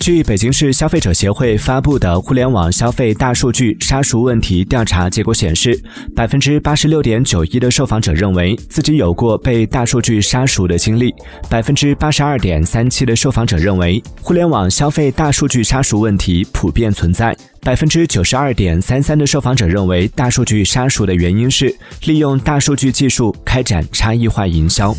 据北京市消费者协会发布的互联网消费大数据杀熟问题调查结果显示百分之八十六点九一的受访者认为自己有过被大数据杀熟的经历百分之八十二点三七的受访者认为互联网消费大数据杀熟问题普遍存在百分之九十二点三三的受访者认为大数据杀熟的原因是利用大数据技术开展差异化营销。